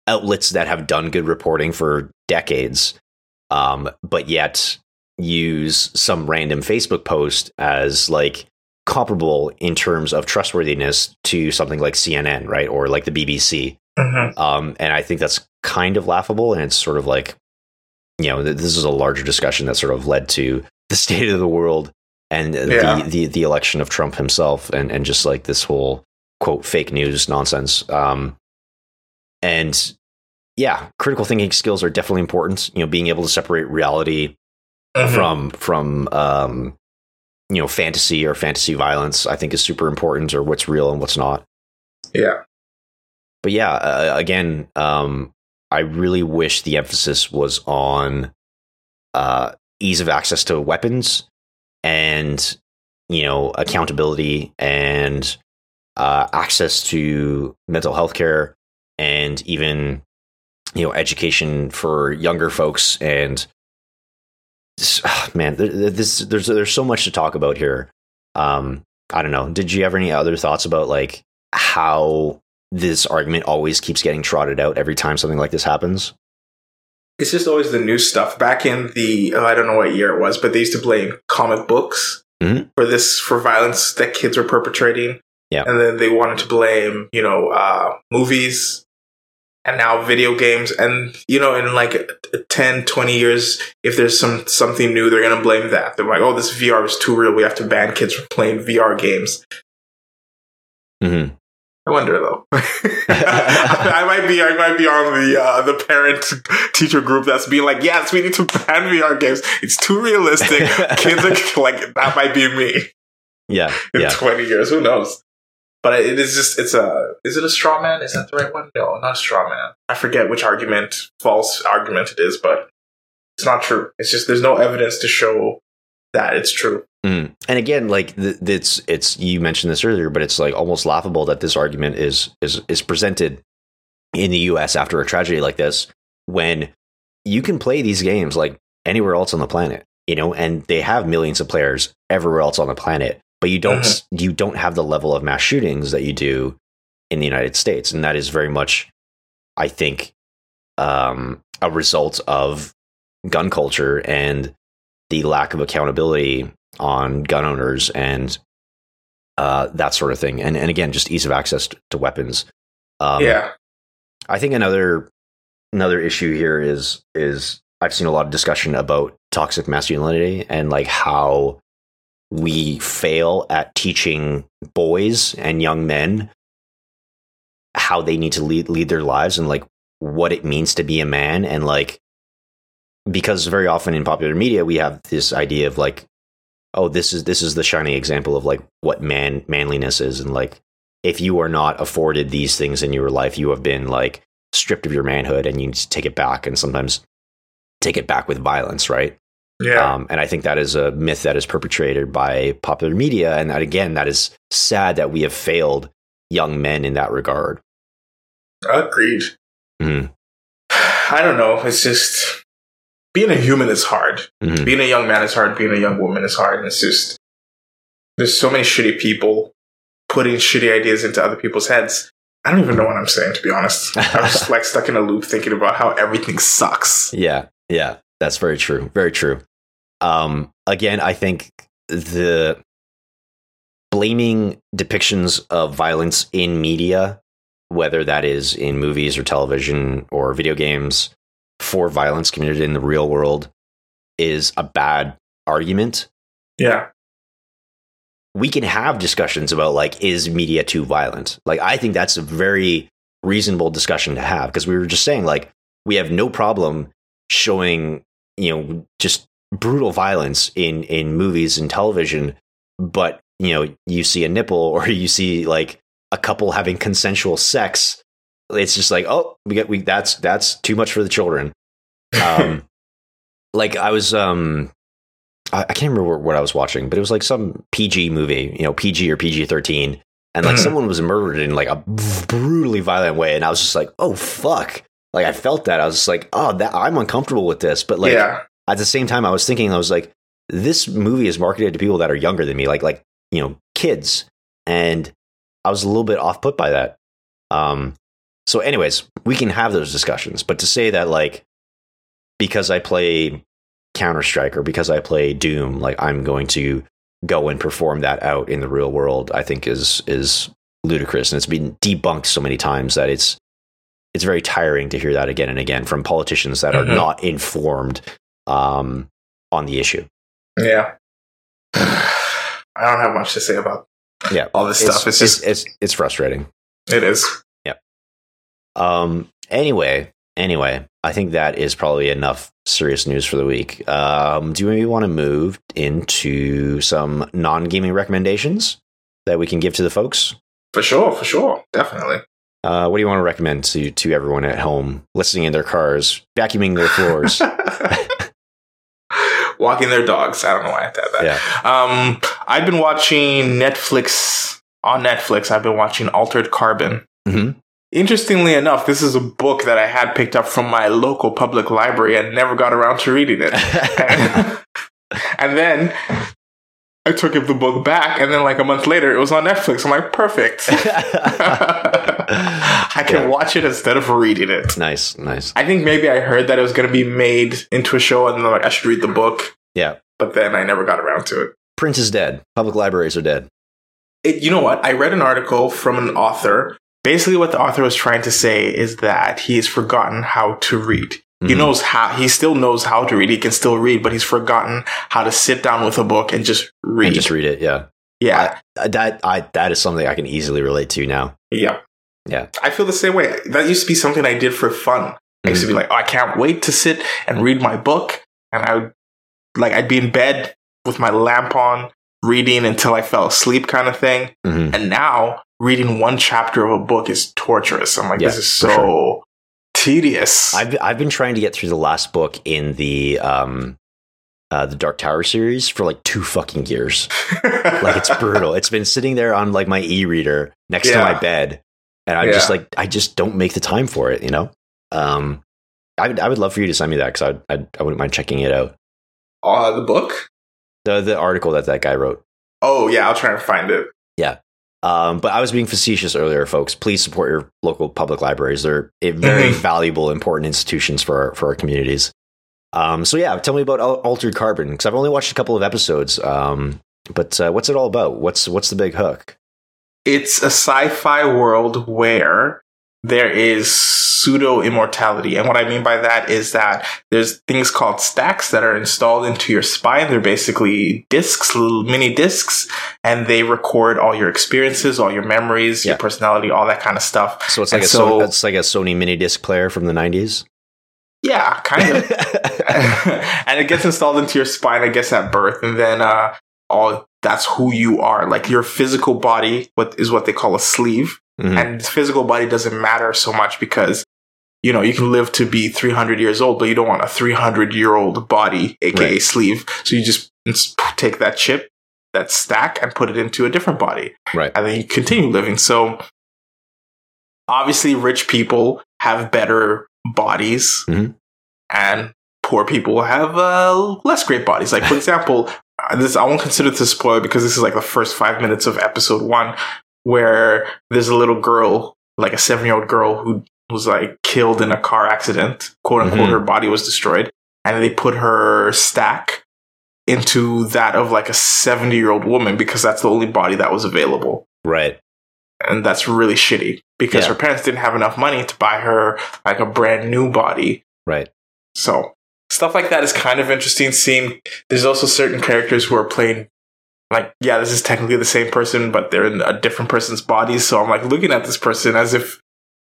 outlets that have done good reporting for decades, um, but yet use some random Facebook post as like comparable in terms of trustworthiness to something like CNN, right, or like the BBC. hmm Um, and I think that's kind of laughable. And it's sort of like, you know, th- this is a larger discussion that sort of led to the state of the world and Yeah. the, the the election of Trump himself, and and just like this whole quote fake news nonsense. Um, and yeah, critical thinking skills are definitely important. You know, being able to separate reality Mhm. from from um, you know fantasy or fantasy violence, I think is super important, or what's real and what's not yeah. but yeah, uh, again, um, I really wish the emphasis was on uh, ease of access to weapons and you know accountability and uh, access to mental health care and even you know education for younger folks and ah, man, this there's there's so much to talk about here. Um, I don't know. Did you have any other thoughts about like how this argument always keeps getting trotted out every time something like this happens? It's just always the new stuff. Back in the, oh, I don't know what year it was, but they used to blame comic books Mhm. for this, for violence that kids were perpetrating. Yeah. And then they wanted to blame, you know, uh, movies and now video games. And, you know, in like 10, 20 years, if there's some something new, they're going to blame that. They're like, oh, this VR is too real. We have to ban kids from playing VR games. Mm-hmm. I wonder though. I might be I might be on the uh, the parent teacher group that's being like, yes, we need to ban VR games. It's too realistic. Kids are like that might be me Yeah, in yeah. twenty years. Who knows? But it is just it's a is it a straw man? Is that the right one? No, not a straw man. I forget which argument false argument it is, but it's not true. It's just there's no evidence to show that it's true. Mm. And again, like th- it's it's you mentioned this earlier, but it's like almost laughable that this argument is is is presented in the U.S. after a tragedy like this, when you can play these games like anywhere else on the planet, you know, and they have millions of players everywhere else on the planet, but you don't s you don't have the level of mass shootings that you do in the United States, and that is very much, I think, um, a result of gun culture and the lack of accountability on gun owners and uh, that sort of thing. And and again, just ease of access to, to weapons. Um, yeah. I think another another issue here is is I've seen a lot of discussion about toxic masculinity and like how we fail at teaching boys and young men how they need to lead lead their lives and like what it means to be a man and like because very often in popular media we have this idea of like oh, this is this is the shining example of like what man manliness is, and like if you are not afforded these things in your life, you have been like stripped of your manhood, and you need to take it back, and sometimes take it back with violence, right? Yeah. Um, and I think that is a myth that is perpetrated by popular media, and that again, that is sad that we have failed young men in that regard. Agreed. Mhm. I don't know. It's just being a human is hard. Mhm. Being a young man is hard. Being a young woman is hard. And it's just there's so many shitty people putting shitty ideas into other people's heads. I don't even know what I'm saying to be honest. I'm just like stuck in a loop thinking about how everything sucks. Yeah, yeah, that's very true. Very true. Um, again, I think the blaming depictions of violence in media, whether that is in movies or television or video games, for violence committed in the real world, is a bad argument. Yeah. we can have discussions about like is media too violent like i think that's a very reasonable discussion to have because we were just saying like we have no problem showing you know just brutal violence in in movies and television but you know you see a nipple or you see like a couple having consensual sex it's just like oh we get we that's that's too much for the children um like i was um I, can't remember what I was watching, but it was like some PG movie, you know, PG or PG thirteen, and like Mhm. someone was murdered in like a brutally violent way, and I was just like, oh fuck, like I felt that I was just like, oh, that I'm uncomfortable with this, but like yeah. At the same time, I was thinking, I was like, this movie is marketed to people that are younger than me, like like you know, kids, and I was a little bit off put by that. Um, so, anyways, we can have those discussions, but to say that like because I play Counter Strike or because I play Doom, like I'm going to go and perform that out in the real world, I think is is ludicrous, and it's been debunked so many times that it's it's very tiring to hear that again and again from politicians that are Mhm. not informed um, on the issue. Yeah. I don't have much to say about Yeah, all this stuff. It's, just it's, it's it's frustrating. it is. Yeah. Um. Anyway, anyway, I think that is probably enough serious news for the week. Um. Do you maybe want to move into some non-gaming recommendations that we can give to the folks? For sure, for sure. Definitely. Uh, what do you want to recommend to to everyone at home, listening in their cars, vacuuming their floors? Walking their dogs. I don't know why I said that. yeah. Um, I've been watching Netflix on Netflix. I've been watching Altered Carbon. hmm Interestingly enough, this is a book that I had picked up from my local public library and never got around to reading it. and then I took the book back, and then like a month later, it was on Netflix. I'm like, perfect. I can Yeah. watch it instead of reading it. nice, nice. I think maybe I heard that it was going to be made into a show, and then I'm like I should read the book. Yeah. But then I never got around to it. Print is dead. Public libraries are dead. it, you know what? I read an article from an author. Basically, what the author was trying to say is that he's forgotten how to read. He Mhm. knows how, he still knows how to read. He can still read, but he's forgotten how to sit down with a book and just read. And just read it. Yeah. yeah. Uh, That I that is something I can easily relate to now. yeah. Yeah. I feel the same way. That used to be something I did for fun. I used to be like, oh, I can't wait to sit and read my book. And I would, like, I'd be in bed with my lamp on, reading until I fell asleep kind of thing. Mhm. And now reading one chapter of a book is torturous. I'm like, Yeah, this is so tedious. I've I've been trying to get through the last book in the um uh the Dark Tower series for like two fucking years. Like it's brutal. It's been sitting there on like my e-reader next to my bed, and I'm just like I just don't make the time for it. You know. Um, I would I would love for you to send me that because I I I wouldn't mind checking it out. uh, the book? The the article that that guy wrote. Oh, yeah, I'll try and find it. Yeah. Um, but I was being facetious earlier, folks. Please support your local public libraries. They're a very Mhm. valuable, important institutions for our, for our communities. Um, so yeah, tell me about Altered Carbon because I've only watched a couple of episodes. Um, but uh, what's it all about? What's what's the big hook? It's a sci fi world where there is pseudo immortality. And what I mean by that is that there's things called stacks that are installed into your spine. They're basically discs, little mini discs, and they record all your experiences, all your memories, Yeah. your personality, all that kind of stuff. So it's like And a so- it's like a Sony mini disc player from the nineties. Yeah, kind of. and it gets installed into your spine, I guess, at birth. And then uh, all that's who you are. Like your physical body, what is what they call a sleeve, Mhm. and physical body doesn't matter so much because you know you can live to be 300 years old, but you don't want a 300 year old body, aka Right. sleeve. So you just take that chip, that stack, and put it into a different body right. and then you continue living. So obviously, rich people have better bodies, Mhm. and poor people have uh, less great bodies. Like for example, this I won't consider this a spoiler because this is like the first five minutes of episode one, where there's a little girl, like a seven year old girl, who was like killed in a car accident. "Quote unquote," Mhm. her body was destroyed, and they put her stack into that of like a 70 year old woman because that's the only body that was available Right. and that's really shitty because Yeah. her parents didn't have enough money to buy her like a brand new body. Right. So stuff like that is kind of interesting. Seeing there's also certain characters who are playing like yeah, this is technically the same person, but they're in a different person's body. So I'm like looking at this person as if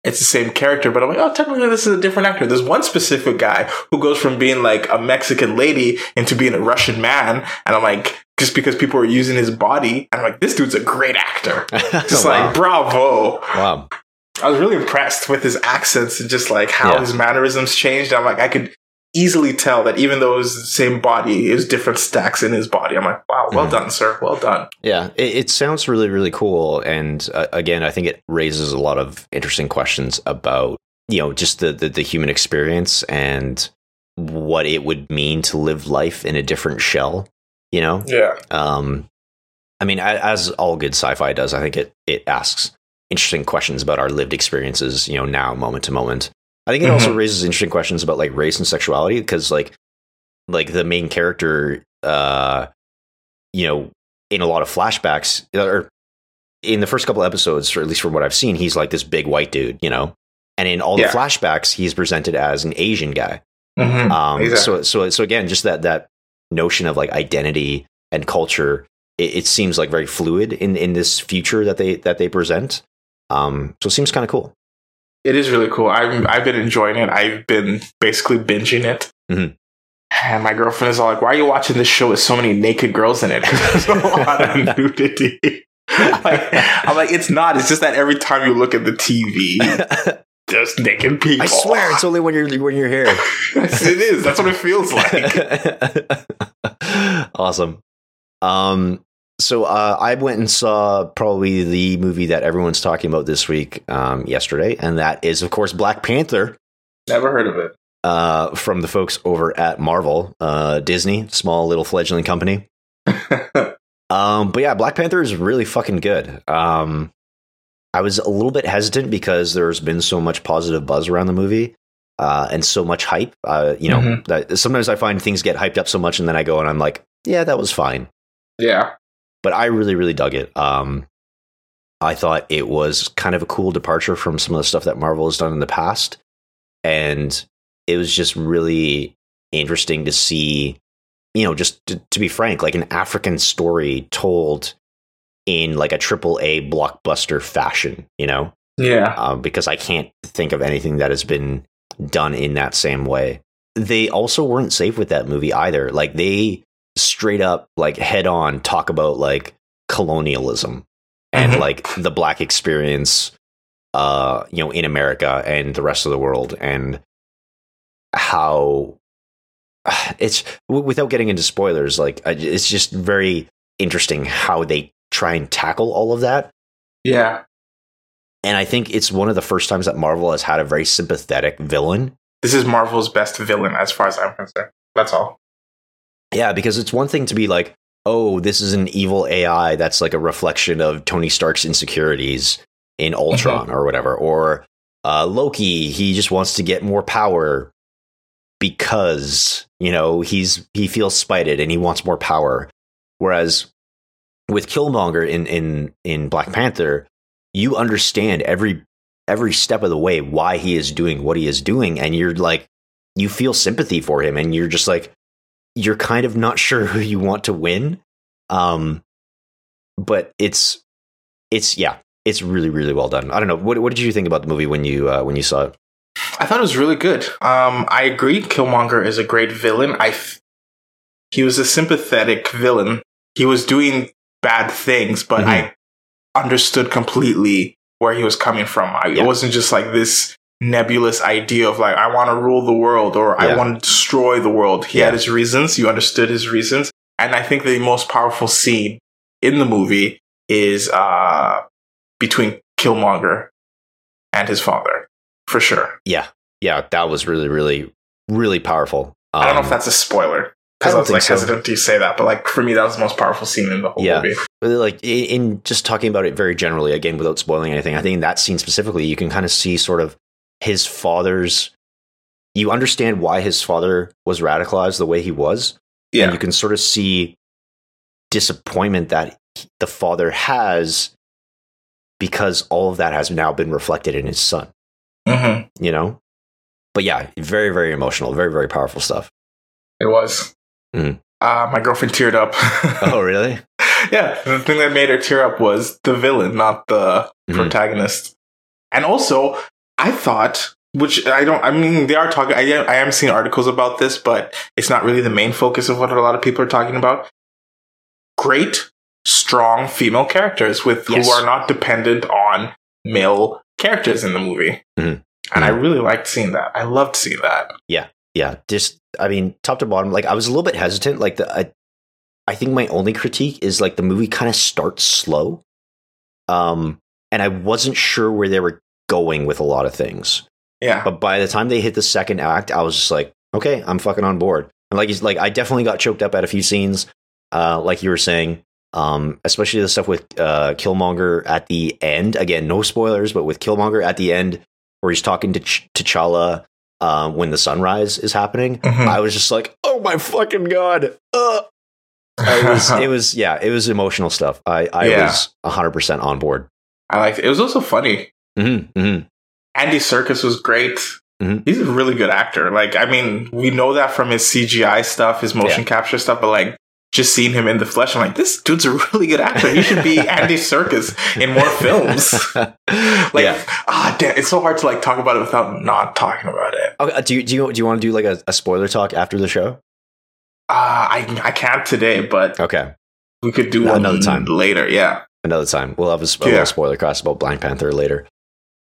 it's the same character, but I'm like, oh, technically this is a different actor. There's one specific guy who goes from being like a Mexican lady into being a Russian man, and I'm like, just because people are using his body, and I'm like, this dude's a great actor. Just wow. like, bravo. wow. I was really impressed with his accents and just like how Yeah. his mannerisms changed. I'm like, I could easily tell that even though it was the same body, it was different stacks in his body. I'm like, wow, well Mhm. done, sir. Well done. Yeah, it, it sounds really, really cool. And uh, again, I think it raises a lot of interesting questions about, you know, just the, the, the human experience and what it would mean to live life in a different shell, you know? Yeah. Um, I mean, as all good sci-fi does, I think it it asks interesting questions about our lived experiences, you know, now, moment to moment. I think it also raises interesting questions about like race and sexuality because, like, like the main character, uh, you know, in a lot of flashbacks or in the first couple episodes, or at least from what I've seen, he's like this big white dude, you know, and in all Yeah. the flashbacks, he's presented as an Asian guy. Mhm. Um, Exactly. So, so, so again, just that that notion of like identity and culture, it, it seems like very fluid in in this future that they that they present. Um, so it seems kind of cool. It is really cool. I've, I've been enjoying it. I've been basically binging it. Mhm. And my girlfriend is all like, why are you watching this show with so many naked girls in it? There's a lot of nudity. like, I'm like, it's not. It's just that every time you look at the TV, there's naked people. I swear, it's only when you're when you're here. it is. That's what it feels like. awesome. Um, so uh, I went and saw probably the movie that everyone's talking about this week, um, yesterday, and that is, of course, Black Panther. Never heard of it. uh, from the folks over at Marvel, uh, Disney, small little fledgling company. Um, but yeah, Black Panther is really fucking good. Um, I was a little bit hesitant because there's been so much positive buzz around the movie. Uh, and so much hype, uh, you know, Mhm. that sometimes I find things get hyped up so much and then I go and I'm like, yeah, that was fine. yeah. But I really, really dug it. Um, I thought it was kind of a cool departure from some of the stuff that Marvel has done in the past. And it was just really interesting to see, you know, just to, to be frank, like an African story told in like a triple A blockbuster fashion, you know, Yeah. um, because I can't think of anything that has been done in that same way. They also weren't safe with that movie either. Like they straight up, like head on, talk about like colonialism and Mhm. like the black experience, uh, you know, in America and the rest of the world, and how it's without getting into spoilers. Like it's just very interesting how they try and tackle all of that Yeah. and I think it's one of the first times that Marvel has had a very sympathetic villain. This is Marvel's best villain, as far as I'm concerned. That's all. Yeah, because it's one thing to be like, oh, this is an evil AI that's like a reflection of Tony Stark's insecurities in Ultron or whatever. Or uh, Loki, he just wants to get more power because, you know, he's he feels spited and he wants more power. Whereas with Killmonger in in in Black Panther, you understand every every step of the way why he is doing what he is doing and you're like you feel sympathy for him and you're just like you're kind of not sure who you want to win um but it's it's yeah it's really really well done i don't know what, what did you think about the movie when you uh, when you saw it I thought it was really good. Um, I agree. Killmonger is a great villain. I, f- he was a sympathetic villain he was doing bad things, but Mhm. I understood completely where he was coming from. I, Yeah. It wasn't just like this nebulous idea of like, I want to rule the world or I want to destroy the world. He Yeah. had his reasons. You understood his reasons. And I think the most powerful scene in the movie is uh, between Killmonger and his father, for sure. Yeah, yeah, that was really, really, really powerful. I don't know Um, if that's a spoiler. I Because I, don't was like so. hesitant to say that, but like for me, that was the most powerful scene in the whole Yeah. movie. Like in, in just talking about it very generally again without spoiling anything i think in that scene specifically you can kind of see sort of his father's you understand why his father was radicalized the way he was Yeah. and you can sort of see disappointment that the father has because all of that has now been reflected in his son hmm you know but yeah very very emotional very very powerful stuff It was. Mhm. Uh, my girlfriend teared up. oh really yeah, the thing that made her tear up was the villain, not the Mhm. protagonist. And also, I thought, which I don't, I mean, they are talking, I, am- I am seeing articles about this, but it's not really the main focus of what a lot of people are talking about. Great, strong female characters with Yes. who are not dependent on male characters in the movie. Mhm. And I really liked seeing that. I loved seeing that. Yeah. Yeah just i mean top to bottom like i was a little bit hesitant like the i, I think my only critique is like the movie kind of starts slow um and i wasn't sure where they were going with a lot of things Yeah. but by the time they hit the second act i was just like okay i'm fucking on board and like like i definitely got choked up at a few scenes uh like you were saying um especially the stuff with uh killmonger at the end again no spoilers but with killmonger at the end where he's talking to Ch- t'challa uh, when the sunrise is happening Mhm. I was just like, oh my fucking god. Uh. It was, it was, yeah, it was emotional stuff. I, I Yeah. was 100% on board. I liked it. It was also funny. Mm-hmm, mm-hmm. Andy Serkis was great. Mhm. He's a really good actor. Like, I mean, we know that from his CGI stuff, his motion capture stuff, but like, just seeing him in the flesh, I'm like, this dude's a really good actor. He should be Andy Serkis in more films. Like, yeah. ah, damn, it's so hard to like talk about it without not talking about it. Okay, uh, do you, do you, do you want to do like a, a spoiler talk after the show? Uh, I I can't today, but Okay. we could do another time. later. Yeah, Another time. We'll have a, sp- a Yeah. spoiler cast about Black Panther later.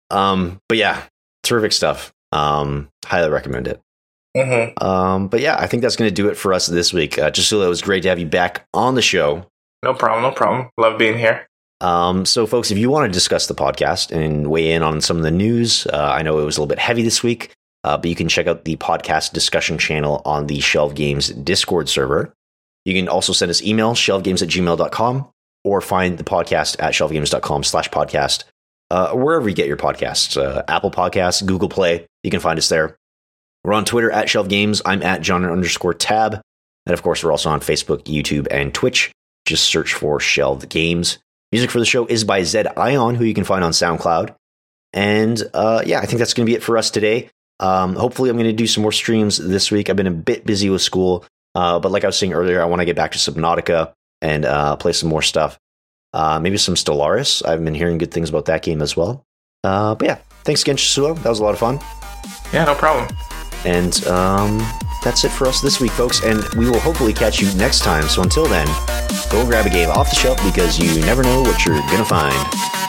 Um, but yeah, terrific stuff. Um, highly recommend it. hmm Um, but yeah, I think that's going to do it for us this week. Uh, just so it was great to have you back on the show. no problem, no problem. Love being here. Um, so, folks, if you want to discuss the podcast and weigh in on some of the news, uh, I know it was a little bit heavy this week, uh, but you can check out the podcast discussion channel on the Shelved Games Discord server. You can also send us email, shelvedgames at gmail.com, or find the podcast at shelvedgames.com slash podcast, uh, wherever you get your podcasts. Uh, Apple Podcasts, Google Play, you can find us there. We're on Twitter at Shelved Games. I'm at John underscore tab. And of course, we're also on Facebook, YouTube, and Twitch. Just search for Shelved Games. Music for the show is by Zed Ion, who you can find on SoundCloud. And uh, yeah, I think that's going to be it for us today. Um, hopefully, I'm going to do some more streams this week. I've been a bit busy with school, uh, but like I was saying earlier, I want to get back to Subnautica and uh, play some more stuff. Uh, maybe some Stellaris. I've been hearing good things about that game as well. Uh, but yeah, thanks again, Shisuo. That was a lot of fun. Yeah, no problem. And um, that's it for us this week, folks. And we will hopefully catch you next time. So until then, go grab a game off the shelf because you never know what you're going to find.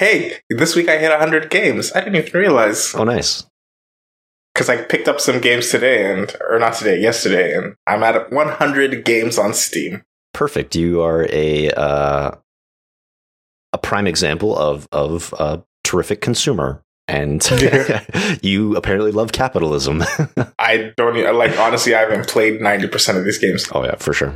Hey, this week I hit 100 games. I didn't even realize. Oh, nice. because I picked up some games today and or not today, yesterday, and I'm at 100 games on Steam. Perfect. You are a uh, a prime example of of a terrific consumer, and you apparently love capitalism. I don't like honestly. I haven't played 90 percent of these games. oh yeah, for sure.